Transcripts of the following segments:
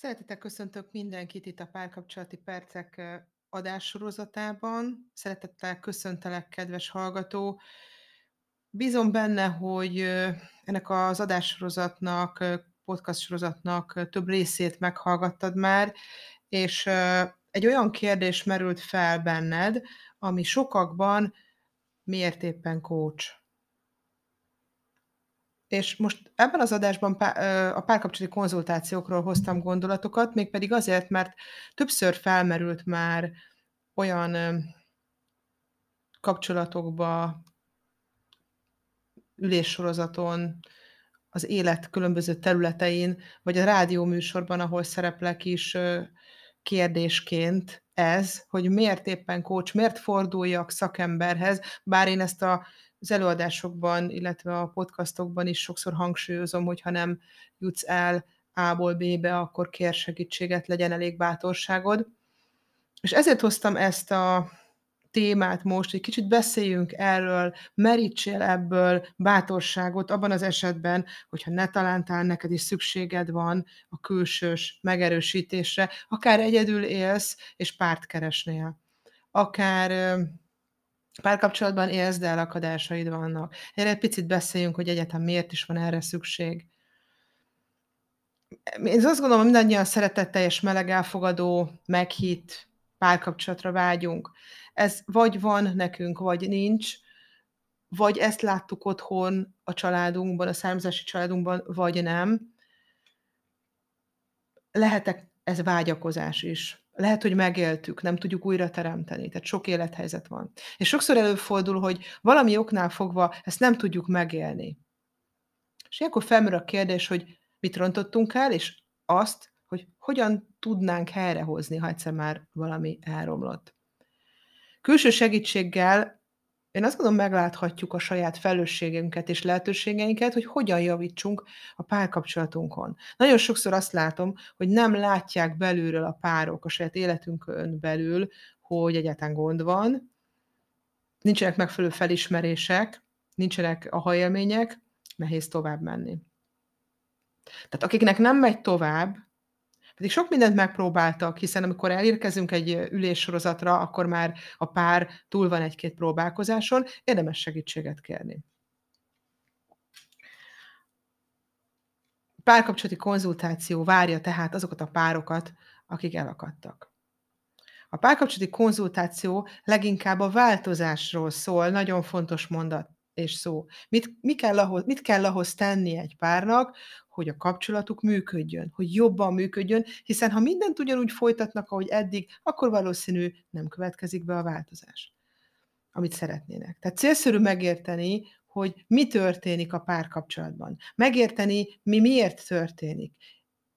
Szeretettel köszöntök mindenkit itt a Párkapcsolati Percek adássorozatában. Szeretettel köszöntelek, kedves hallgató. Bízom benne, hogy ennek az adássorozatnak, podcast sorozatnak több részét meghallgattad már, és egy olyan kérdés merült fel benned, ami sokakban miért éppen coach? És most ebben az adásban a párkapcsolati konzultációkról hoztam gondolatokat, mégpedig azért, mert többször felmerült már olyan kapcsolatokba, üléssorozaton, az élet különböző területein, vagy a rádióműsorban, ahol szereplek is kérdésként ez, hogy miért éppen coach, miért forduljak szakemberhez, bár én ezt a az előadásokban, illetve a podcastokban is sokszor hangsúlyozom, hogy ha nem jutsz el A-ból B-be, akkor kér segítséget, legyen elég bátorságod. És ezért hoztam ezt a témát most, hogy kicsit beszéljünk erről, merítsél ebből bátorságot abban az esetben, hogyha ne talántál, neked is szükséged van a külsős megerősítésre, akár egyedül élsz, és párt keresnél. Akár párkapcsolatban élsz, de elakadásaid vannak. Erre egy picit beszéljünk, hogy egyetem miért is van erre szükség. Én azt gondolom, hogy mindannyian szeretetteljes, meleg, elfogadó, meghitt párkapcsolatra vágyunk. Ez vagy van nekünk, vagy nincs, vagy ezt láttuk otthon a családunkban, a származási családunkban, vagy nem. Lehetek ez vágyakozás is lehet, hogy megéltük, nem tudjuk újra teremteni, tehát sok élethelyzet van. És sokszor előfordul, hogy valami oknál fogva ezt nem tudjuk megélni. És ilyenkor felmerül a kérdés, hogy mit rontottunk el, és azt, hogy hogyan tudnánk helyrehozni, ha egyszer már valami elromlott. Külső segítséggel én azt gondolom, megláthatjuk a saját felelősségünket és lehetőségeinket, hogy hogyan javítsunk a párkapcsolatunkon. Nagyon sokszor azt látom, hogy nem látják belülről a párok a saját életünkön belül, hogy egyáltalán gond van, nincsenek megfelelő felismerések, nincsenek a hajélmények, nehéz tovább menni. Tehát akiknek nem megy tovább, pedig sok mindent megpróbáltak, hiszen amikor elérkezünk egy üléssorozatra, akkor már a pár túl van egy-két próbálkozáson, érdemes segítséget kérni. Párkapcsolati konzultáció várja tehát azokat a párokat, akik elakadtak. A párkapcsolati konzultáció leginkább a változásról szól, nagyon fontos mondat és szó. Mit, mi kell ahhoz, mit kell ahhoz tenni egy párnak, hogy a kapcsolatuk működjön, hogy jobban működjön, hiszen ha mindent ugyanúgy folytatnak, ahogy eddig, akkor valószínű nem következik be a változás, amit szeretnének. Tehát célszerű megérteni, hogy mi történik a párkapcsolatban. Megérteni, mi miért történik,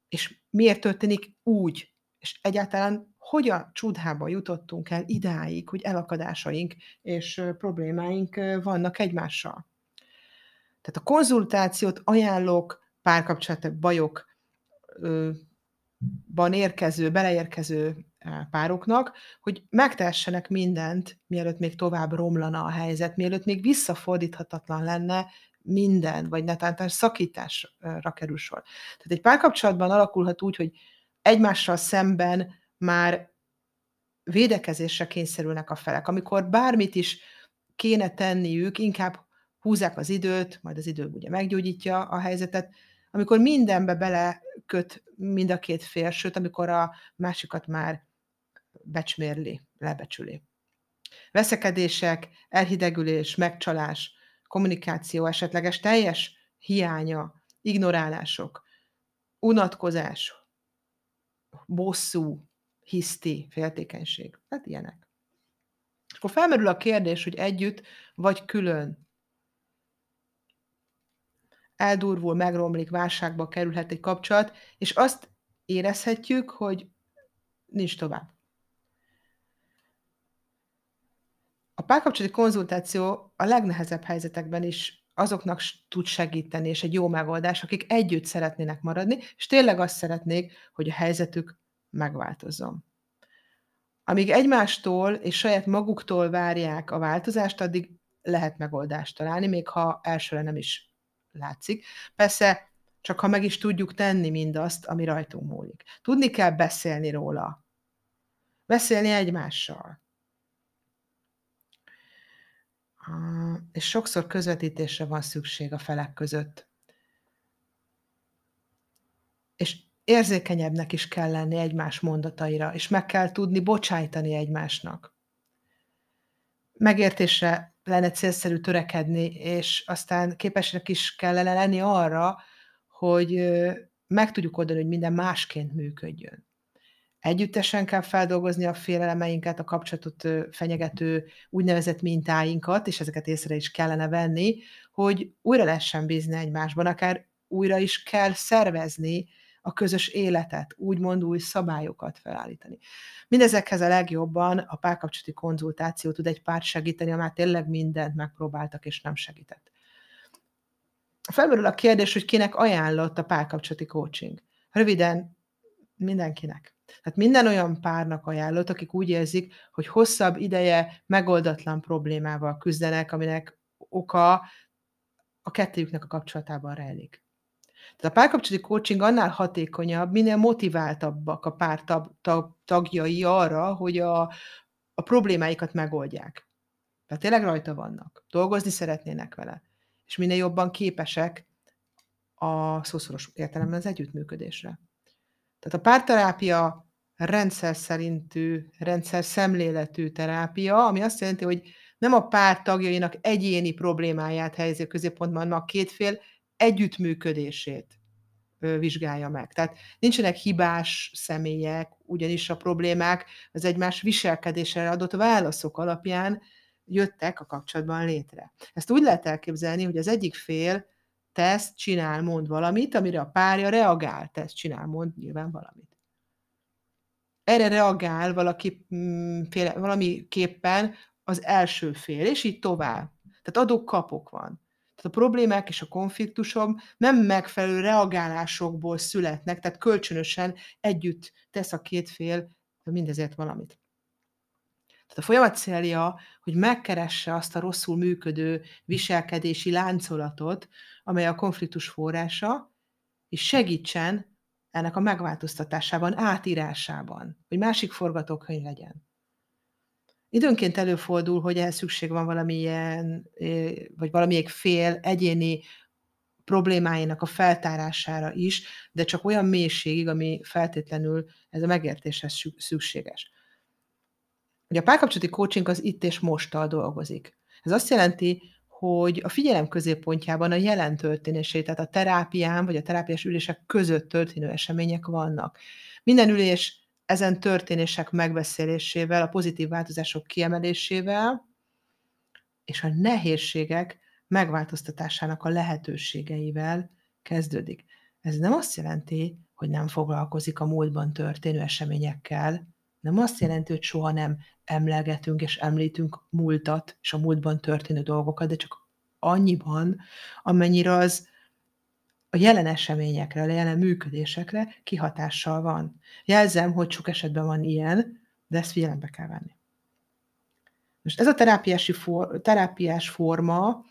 és miért történik úgy, és egyáltalán hogyan csodhába jutottunk el idáig, hogy elakadásaink és problémáink vannak egymással. Tehát a konzultációt ajánlok párkapcsolati bajokban érkező, beleérkező pároknak, hogy megtessenek mindent, mielőtt még tovább romlana a helyzet, mielőtt még visszafordíthatatlan lenne minden, vagy netán szakításra kerül sor. Tehát egy párkapcsolatban alakulhat úgy, hogy egymással szemben már védekezésre kényszerülnek a felek. Amikor bármit is kéne tenniük, inkább húzzák az időt, majd az idő ugye meggyógyítja a helyzetet, amikor mindenbe beleköt mind a két fél, sőt, amikor a másikat már becsmérli, lebecsüli. Veszekedések, elhidegülés, megcsalás, kommunikáció esetleges teljes hiánya, ignorálások, unatkozás, bosszú, hiszti, féltékenység. Tehát ilyenek. És akkor felmerül a kérdés, hogy együtt vagy külön eldurvul, megromlik, válságba kerülhet egy kapcsolat, és azt érezhetjük, hogy nincs tovább. A párkapcsolati konzultáció a legnehezebb helyzetekben is azoknak tud segíteni, és egy jó megoldás, akik együtt szeretnének maradni, és tényleg azt szeretnék, hogy a helyzetük megváltozzon. Amíg egymástól és saját maguktól várják a változást, addig lehet megoldást találni, még ha elsőre nem is látszik. Persze csak ha meg is tudjuk tenni mindazt, ami rajtunk múlik. Tudni kell beszélni róla. Beszélni egymással. És sokszor közvetítésre van szükség a felek között. És érzékenyebbnek is kell lenni egymás mondataira, és meg kell tudni bocsájtani egymásnak. Megértésre lenne célszerű törekedni, és aztán képesnek is kellene lenni arra, hogy meg tudjuk oldani, hogy minden másként működjön. Együttesen kell feldolgozni a félelemeinket, a kapcsolatot fenyegető úgynevezett mintáinkat, és ezeket észre is kellene venni, hogy újra lehessen bízni egymásban, akár újra is kell szervezni a közös életet, úgymond új szabályokat felállítani. Mindezekhez a legjobban a párkapcsolati konzultáció tud egy párt segíteni, amár tényleg mindent megpróbáltak és nem segített. Felmerül a kérdés, hogy kinek ajánlott a párkapcsolati coaching. Röviden, mindenkinek. Tehát minden olyan párnak ajánlott, akik úgy érzik, hogy hosszabb ideje megoldatlan problémával küzdenek, aminek oka a kettőjüknek a kapcsolatában rejlik. A párkapcsolati coaching annál hatékonyabb, minél motiváltabbak a pár tag, tag, tagjai arra, hogy a, a problémáikat megoldják. Tehát tényleg rajta vannak, dolgozni szeretnének vele, és minél jobban képesek a szószoros értelemben az együttműködésre. Tehát a párterápia rendszer szerintű, rendszer szemléletű terápia, ami azt jelenti, hogy nem a pár tagjainak egyéni problémáját helyezi a középpontban, hanem a két fél együttműködését vizsgálja meg. Tehát nincsenek hibás személyek, ugyanis a problémák az egymás viselkedésre adott válaszok alapján jöttek a kapcsolatban létre. Ezt úgy lehet elképzelni, hogy az egyik fél tesz, csinál, mond valamit, amire a párja reagál, tesz, csinál, mond nyilván valamit. Erre reagál valaki, mm, féle, valamiképpen az első fél, és így tovább. Tehát adok-kapok van. A problémák és a konfliktusok nem megfelelő reagálásokból születnek, tehát kölcsönösen együtt tesz a két fél mindezért valamit. Tehát a folyamat célja, hogy megkeresse azt a rosszul működő viselkedési láncolatot, amely a konfliktus forrása, és segítsen ennek a megváltoztatásában, átírásában, hogy másik forgatókönyv legyen. Időnként előfordul, hogy ehhez szükség van valamilyen, vagy valamelyik fél egyéni problémáinak a feltárására is, de csak olyan mélységig, ami feltétlenül ez a megértéshez szükséges. Ugye a párkapcsolati coaching az itt és mosttal dolgozik. Ez azt jelenti, hogy a figyelem középpontjában a jelen történésé, tehát a terápián vagy a terápiás ülések között történő események vannak. Minden ülés ezen történések megbeszélésével, a pozitív változások kiemelésével, és a nehézségek megváltoztatásának a lehetőségeivel kezdődik. Ez nem azt jelenti, hogy nem foglalkozik a múltban történő eseményekkel, nem azt jelenti, hogy soha nem emlegetünk és említünk múltat és a múltban történő dolgokat, de csak annyiban, amennyire az a jelen eseményekre, a jelen működésekre kihatással van. Jelzem, hogy sok esetben van ilyen, de ezt figyelembe kell venni. Most ez a terápiási for, terápiás forma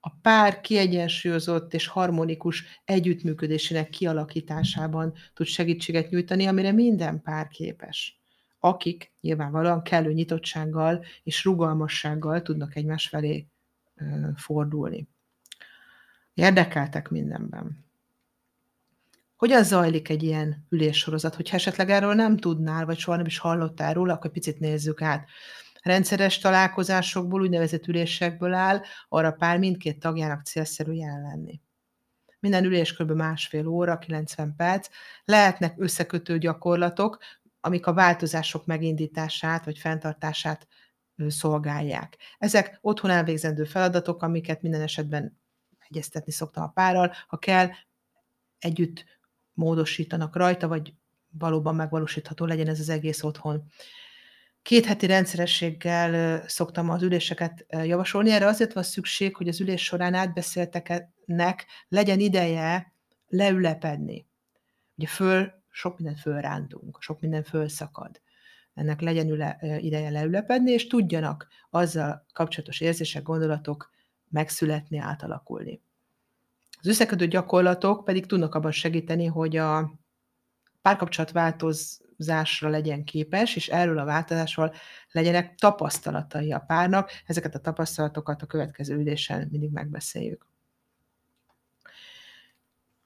a pár kiegyensúlyozott és harmonikus együttműködésének kialakításában tud segítséget nyújtani, amire minden pár képes. Akik nyilvánvalóan kellő nyitottsággal és rugalmassággal tudnak egymás felé fordulni. Érdekeltek mindenben. Hogyan zajlik egy ilyen üléssorozat? Hogyha esetleg erről nem tudnál, vagy soha nem is hallottál róla, akkor picit nézzük át. Rendszeres találkozásokból, úgynevezett ülésekből áll, arra pár mindkét tagjának célszerű jelen lenni. Minden ülés kb. másfél óra, 90 perc. Lehetnek összekötő gyakorlatok, amik a változások megindítását vagy fenntartását szolgálják. Ezek otthon elvégzendő feladatok, amiket minden esetben egyeztetni szoktam a párral, ha kell, együtt módosítanak rajta, vagy valóban megvalósítható legyen ez az egész otthon. Két heti rendszerességgel szoktam az üléseket javasolni. Erre azért van szükség, hogy az ülés során átbeszélteknek legyen ideje leülepedni. Ugye föl, sok mindent fölrántunk, sok minden fölszakad. Ennek legyen üle, ideje leülepedni, és tudjanak azzal kapcsolatos érzések, gondolatok megszületni, átalakulni. Az összekötő gyakorlatok pedig tudnak abban segíteni, hogy a párkapcsolatváltozásra legyen képes, és erről a változásról legyenek tapasztalatai a párnak. Ezeket a tapasztalatokat a következő ülésen mindig megbeszéljük.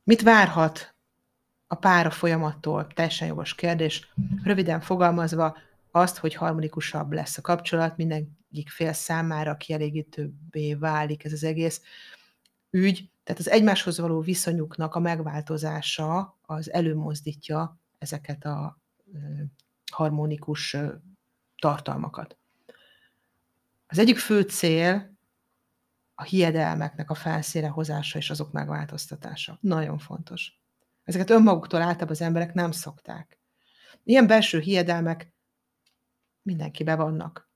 Mit várhat a pár a folyamattól? Teljesen jogos kérdés. Röviden fogalmazva, azt, hogy harmonikusabb lesz a kapcsolat, mindegyik fél számára kielégítőbbé válik ez az egész ügy, tehát az egymáshoz való viszonyuknak a megváltozása az előmozdítja ezeket a harmonikus tartalmakat. Az egyik fő cél a hiedelmeknek a felszíre hozása és azok megváltoztatása. Nagyon fontos. Ezeket önmaguktól általában az emberek nem szokták. Ilyen belső hiedelmek mindenkibe vannak.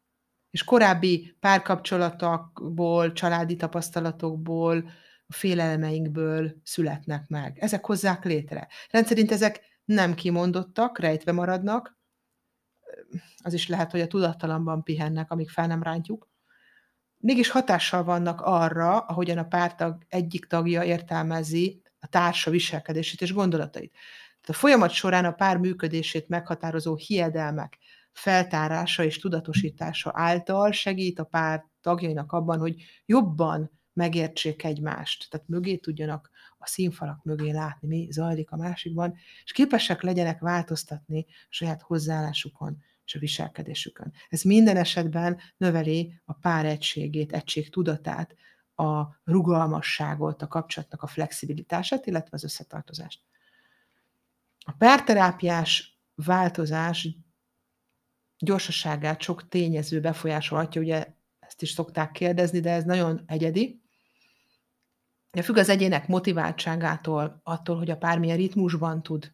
És korábbi párkapcsolatokból, családi tapasztalatokból, a félelmeinkből születnek meg. Ezek hozzák létre. Rendszerint ezek nem kimondottak, rejtve maradnak, az is lehet, hogy a tudattalamban pihennek, amíg fel nem rántjuk. Mégis hatással vannak arra, ahogyan a pártag egyik tagja értelmezi a társa viselkedését és gondolatait. Tehát a folyamat során a pár működését meghatározó hiedelmek feltárása és tudatosítása által segít a pár tagjainak abban, hogy jobban megértsék egymást, tehát mögé tudjanak a színfalak mögé látni, mi zajlik a másikban, és képesek legyenek változtatni a saját hozzáállásukon és a viselkedésükön. Ez minden esetben növeli a pár egységét, egység tudatát, a rugalmasságot, a kapcsolatnak a flexibilitását, illetve az összetartozást. A párterápiás változás gyorsaságát sok tényező befolyásolhatja, ugye ezt is szokták kérdezni, de ez nagyon egyedi. Függ az egyének motiváltságától, attól, hogy a pár milyen ritmusban tud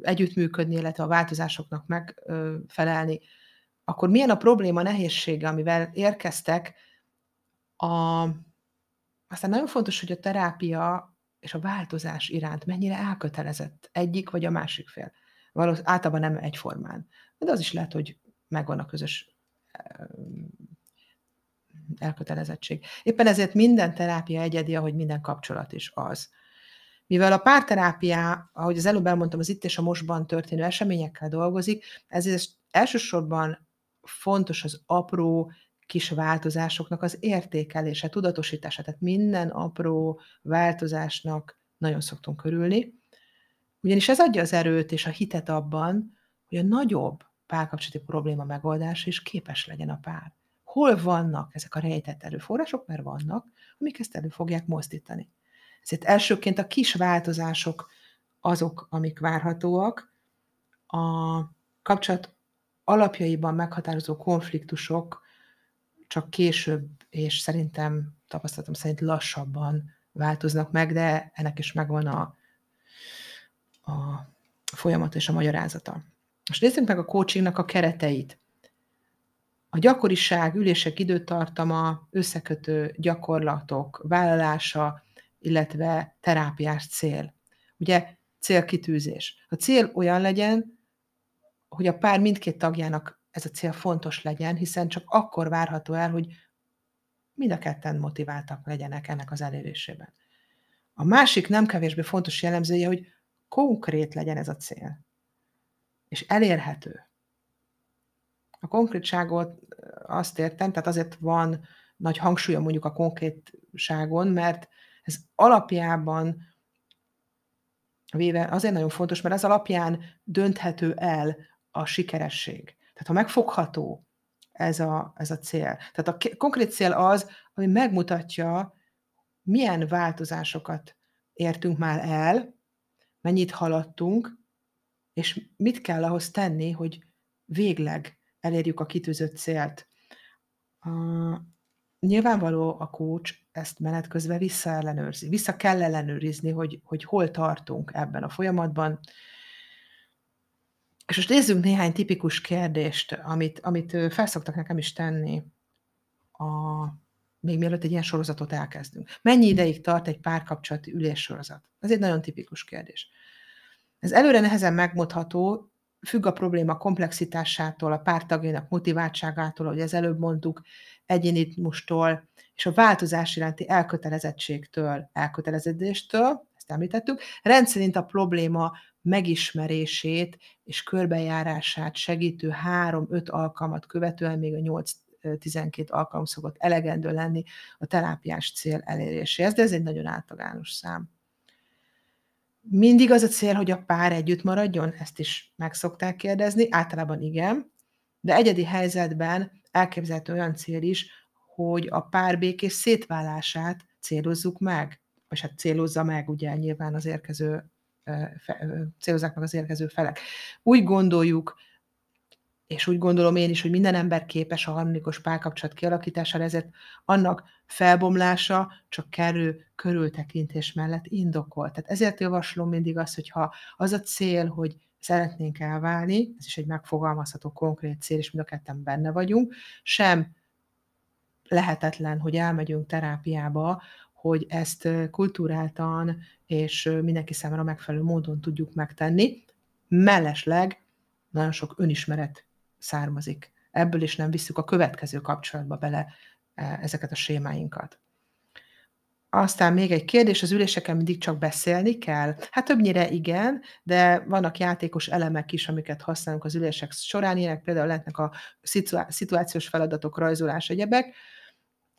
együttműködni, illetve a változásoknak megfelelni, akkor milyen a probléma, nehézsége, amivel érkeztek. A... Aztán nagyon fontos, hogy a terápia és a változás iránt mennyire elkötelezett egyik vagy a másik fél. Valószínűleg általában nem egyformán. De az is lehet, hogy megvan a közös elkötelezettség. Éppen ezért minden terápia egyedi, ahogy minden kapcsolat is az. Mivel a párterápia, ahogy az előbb elmondtam, az itt és a mostban történő eseményekkel dolgozik, ezért elsősorban fontos az apró kis változásoknak az értékelése, tudatosítása. Tehát minden apró változásnak nagyon szoktunk körülni. Ugyanis ez adja az erőt és a hitet abban, hogy a nagyobb párkapcsolati probléma megoldása is képes legyen a pár. Hol vannak ezek a rejtett erőforrások? Mert vannak, amik ezt elő fogják mozdítani. Ezért elsőként a kis változások azok, amik várhatóak. A kapcsolat alapjaiban meghatározó konfliktusok csak később, és szerintem tapasztalatom szerint lassabban változnak meg, de ennek is megvan a, a folyamat és a magyarázata. Most nézzük meg a coachingnak a kereteit. A gyakoriság, ülések időtartama, összekötő gyakorlatok, vállalása, illetve terápiás cél. Ugye célkitűzés. A cél olyan legyen, hogy a pár mindkét tagjának ez a cél fontos legyen, hiszen csak akkor várható el, hogy mind a ketten motiváltak legyenek ennek az elérésében. A másik nem kevésbé fontos jellemzője, hogy konkrét legyen ez a cél és elérhető. A konkrétságot azt értem, tehát azért van nagy hangsúlya mondjuk a konkrétságon, mert ez alapjában véve azért nagyon fontos, mert ez alapján dönthető el a sikeresség. Tehát ha megfogható ez a, ez a cél. Tehát a konkrét cél az, ami megmutatja, milyen változásokat értünk már el, mennyit haladtunk, és mit kell ahhoz tenni, hogy végleg elérjük a kitűzött célt. A, nyilvánvaló a coach ezt menet közben visszaellenőrzi. Vissza kell ellenőrizni, hogy, hogy hol tartunk ebben a folyamatban. És most nézzünk néhány tipikus kérdést, amit, amit felszoktak nekem is tenni, a, még mielőtt egy ilyen sorozatot elkezdünk. Mennyi ideig tart egy párkapcsolati üléssorozat? Ez egy nagyon tipikus kérdés. Ez előre nehezen megmondható, függ a probléma komplexitásától, a pár tagjainak motiváltságától, ahogy az előbb mondtuk, egyénitmustól, és a változás iránti elkötelezettségtől, elköteleződéstől, ezt említettük, rendszerint a probléma megismerését és körbejárását segítő 3-5 alkalmat követően még a 8-12 alkalom szokott elegendő lenni a terápiás cél eléréséhez, de ez egy nagyon általános szám. Mindig az a cél, hogy a pár együtt maradjon? Ezt is meg szokták kérdezni, általában igen, de egyedi helyzetben elképzelhető olyan cél is, hogy a pár békés szétválását célozzuk meg, vagy hát célozza meg ugye nyilván az érkező, célozzák meg az érkező felek. Úgy gondoljuk, és úgy gondolom én is, hogy minden ember képes a harmonikus párkapcsolat kialakítására, ezért annak felbomlása csak kerül körültekintés mellett indokol. Tehát ezért javaslom mindig azt, hogyha az a cél, hogy szeretnénk elválni, ez is egy megfogalmazható konkrét cél, és mind a ketten benne vagyunk, sem lehetetlen, hogy elmegyünk terápiába, hogy ezt kultúráltan és mindenki számára megfelelő módon tudjuk megtenni. Mellesleg nagyon sok önismeret származik. Ebből is nem visszük a következő kapcsolatba bele e, ezeket a sémáinkat. Aztán még egy kérdés, az üléseken mindig csak beszélni kell? Hát többnyire igen, de vannak játékos elemek is, amiket használunk az ülések során, ilyenek például lehetnek a szituációs feladatok, rajzolás, egyebek.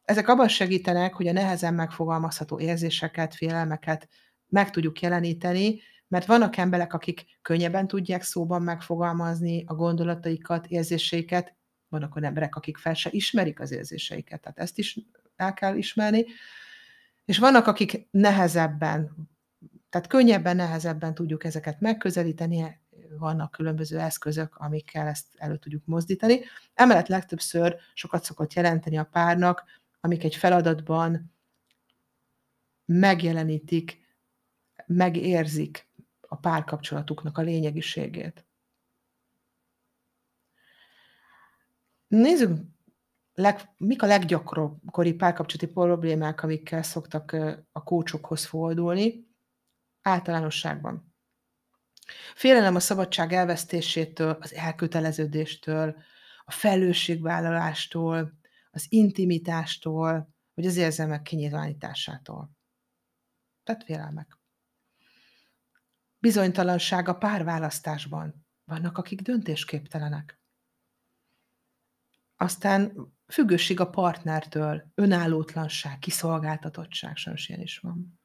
Ezek abban segítenek, hogy a nehezen megfogalmazható érzéseket, félelmeket meg tudjuk jeleníteni, mert vannak emberek, akik könnyebben tudják szóban megfogalmazni a gondolataikat, érzéseiket, vannak olyan emberek, akik fel se ismerik az érzéseiket, tehát ezt is el kell ismerni, és vannak, akik nehezebben, tehát könnyebben, nehezebben tudjuk ezeket megközelíteni, vannak különböző eszközök, amikkel ezt elő tudjuk mozdítani. Emellett legtöbbször sokat szokott jelenteni a párnak, amik egy feladatban megjelenítik, megérzik a párkapcsolatuknak a lényegiségét. Nézzük, leg, mik a leggyakoribb párkapcsolati problémák, amikkel szoktak a kócsokhoz fordulni általánosságban. Félelem a szabadság elvesztésétől, az elköteleződéstől, a felelősségvállalástól, az intimitástól, vagy az érzelmek kinyilvánításától. Tehát félelmek. Bizonytalanság a párválasztásban. Vannak, akik döntésképtelenek. Aztán függőség a partnertől, önállótlanság, kiszolgáltatottság, sajnos is van.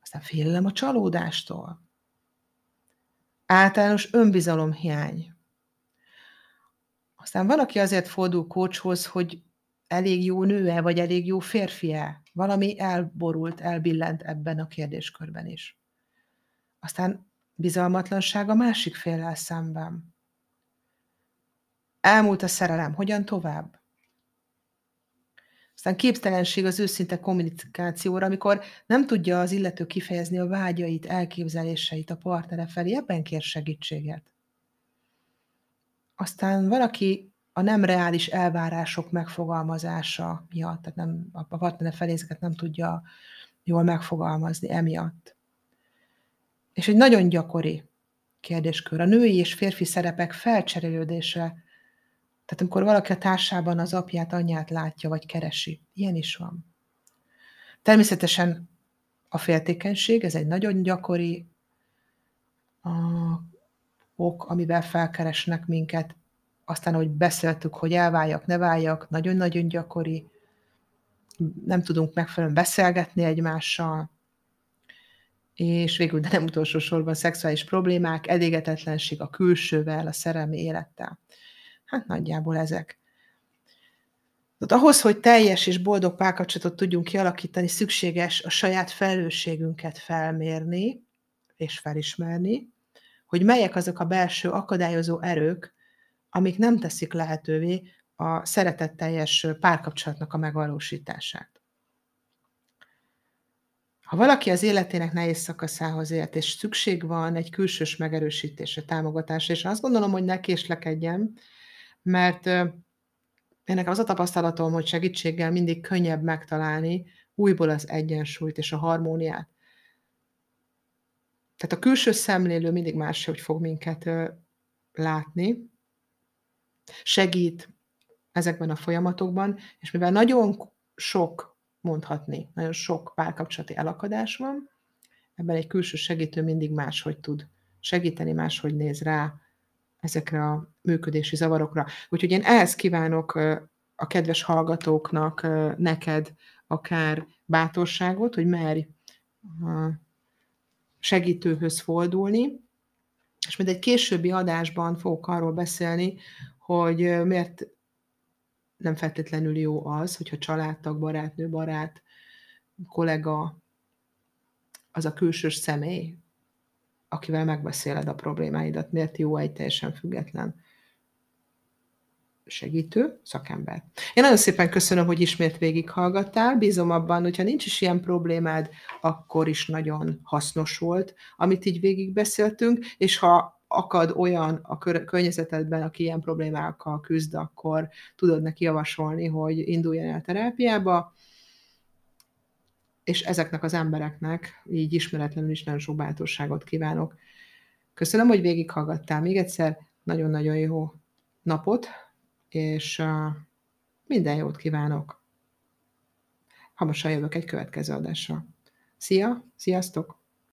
Aztán félelem a csalódástól. Általános önbizalomhiány. Aztán van, aki azért fordul kócshoz, hogy elég jó nő-e, vagy elég jó férfi-e. Valami elborult, elbillent ebben a kérdéskörben is. Aztán bizalmatlanság a másik féllel szemben. Elmúlt a szerelem, hogyan tovább? Aztán képtelenség az őszinte kommunikációra, amikor nem tudja az illető kifejezni a vágyait, elképzeléseit a partnere felé, ebben kér segítséget. Aztán valaki a nem reális elvárások megfogalmazása miatt, tehát nem, a partnere felé ezeket nem tudja jól megfogalmazni emiatt. És egy nagyon gyakori kérdéskör, a női és férfi szerepek felcserélődése. Tehát amikor valaki a társában az apját, anyját látja, vagy keresi. Ilyen is van. Természetesen a féltékenység, ez egy nagyon gyakori a, ok, amivel felkeresnek minket. Aztán, hogy beszéltük, hogy elváljak, ne váljak, nagyon-nagyon gyakori. Nem tudunk megfelelően beszélgetni egymással és végül, de nem utolsó sorban szexuális problémák, elégetetlenség a külsővel, a szerelmi élettel. Hát nagyjából ezek. Tehát ahhoz, hogy teljes és boldog párkapcsolatot tudjunk kialakítani, szükséges a saját felelősségünket felmérni és felismerni, hogy melyek azok a belső akadályozó erők, amik nem teszik lehetővé a szeretetteljes párkapcsolatnak a megvalósítását. Ha valaki az életének nehéz szakaszához ért, és szükség van egy külsős megerősítésre, támogatásra, és azt gondolom, hogy ne késlekedjem, mert ennek az a tapasztalatom, hogy segítséggel mindig könnyebb megtalálni újból az egyensúlyt és a harmóniát. Tehát a külső szemlélő mindig máshogy fog minket látni, segít ezekben a folyamatokban, és mivel nagyon sok mondhatni, nagyon sok párkapcsolati elakadás van, ebben egy külső segítő mindig máshogy tud segíteni, máshogy néz rá ezekre a működési zavarokra. Úgyhogy én ehhez kívánok a kedves hallgatóknak, neked akár bátorságot, hogy merj segítőhöz fordulni, és majd egy későbbi adásban fogok arról beszélni, hogy miért nem feltétlenül jó az, hogyha családtag, barátnő, barát, kollega, az a külsős személy, akivel megbeszéled a problémáidat, miért jó egy teljesen független segítő, szakember. Én nagyon szépen köszönöm, hogy ismét végighallgattál. Bízom abban, hogyha nincs is ilyen problémád, akkor is nagyon hasznos volt, amit így végigbeszéltünk, és ha akad olyan a környezetedben, aki ilyen problémákkal küzd, akkor tudod neki javasolni, hogy induljon el terápiába, és ezeknek az embereknek így ismeretlenül is nagyon sok bátorságot kívánok. Köszönöm, hogy végighallgattál. Még egyszer nagyon-nagyon jó napot, és minden jót kívánok. Hamarosan jövök egy következő adással. Szia, sziasztok!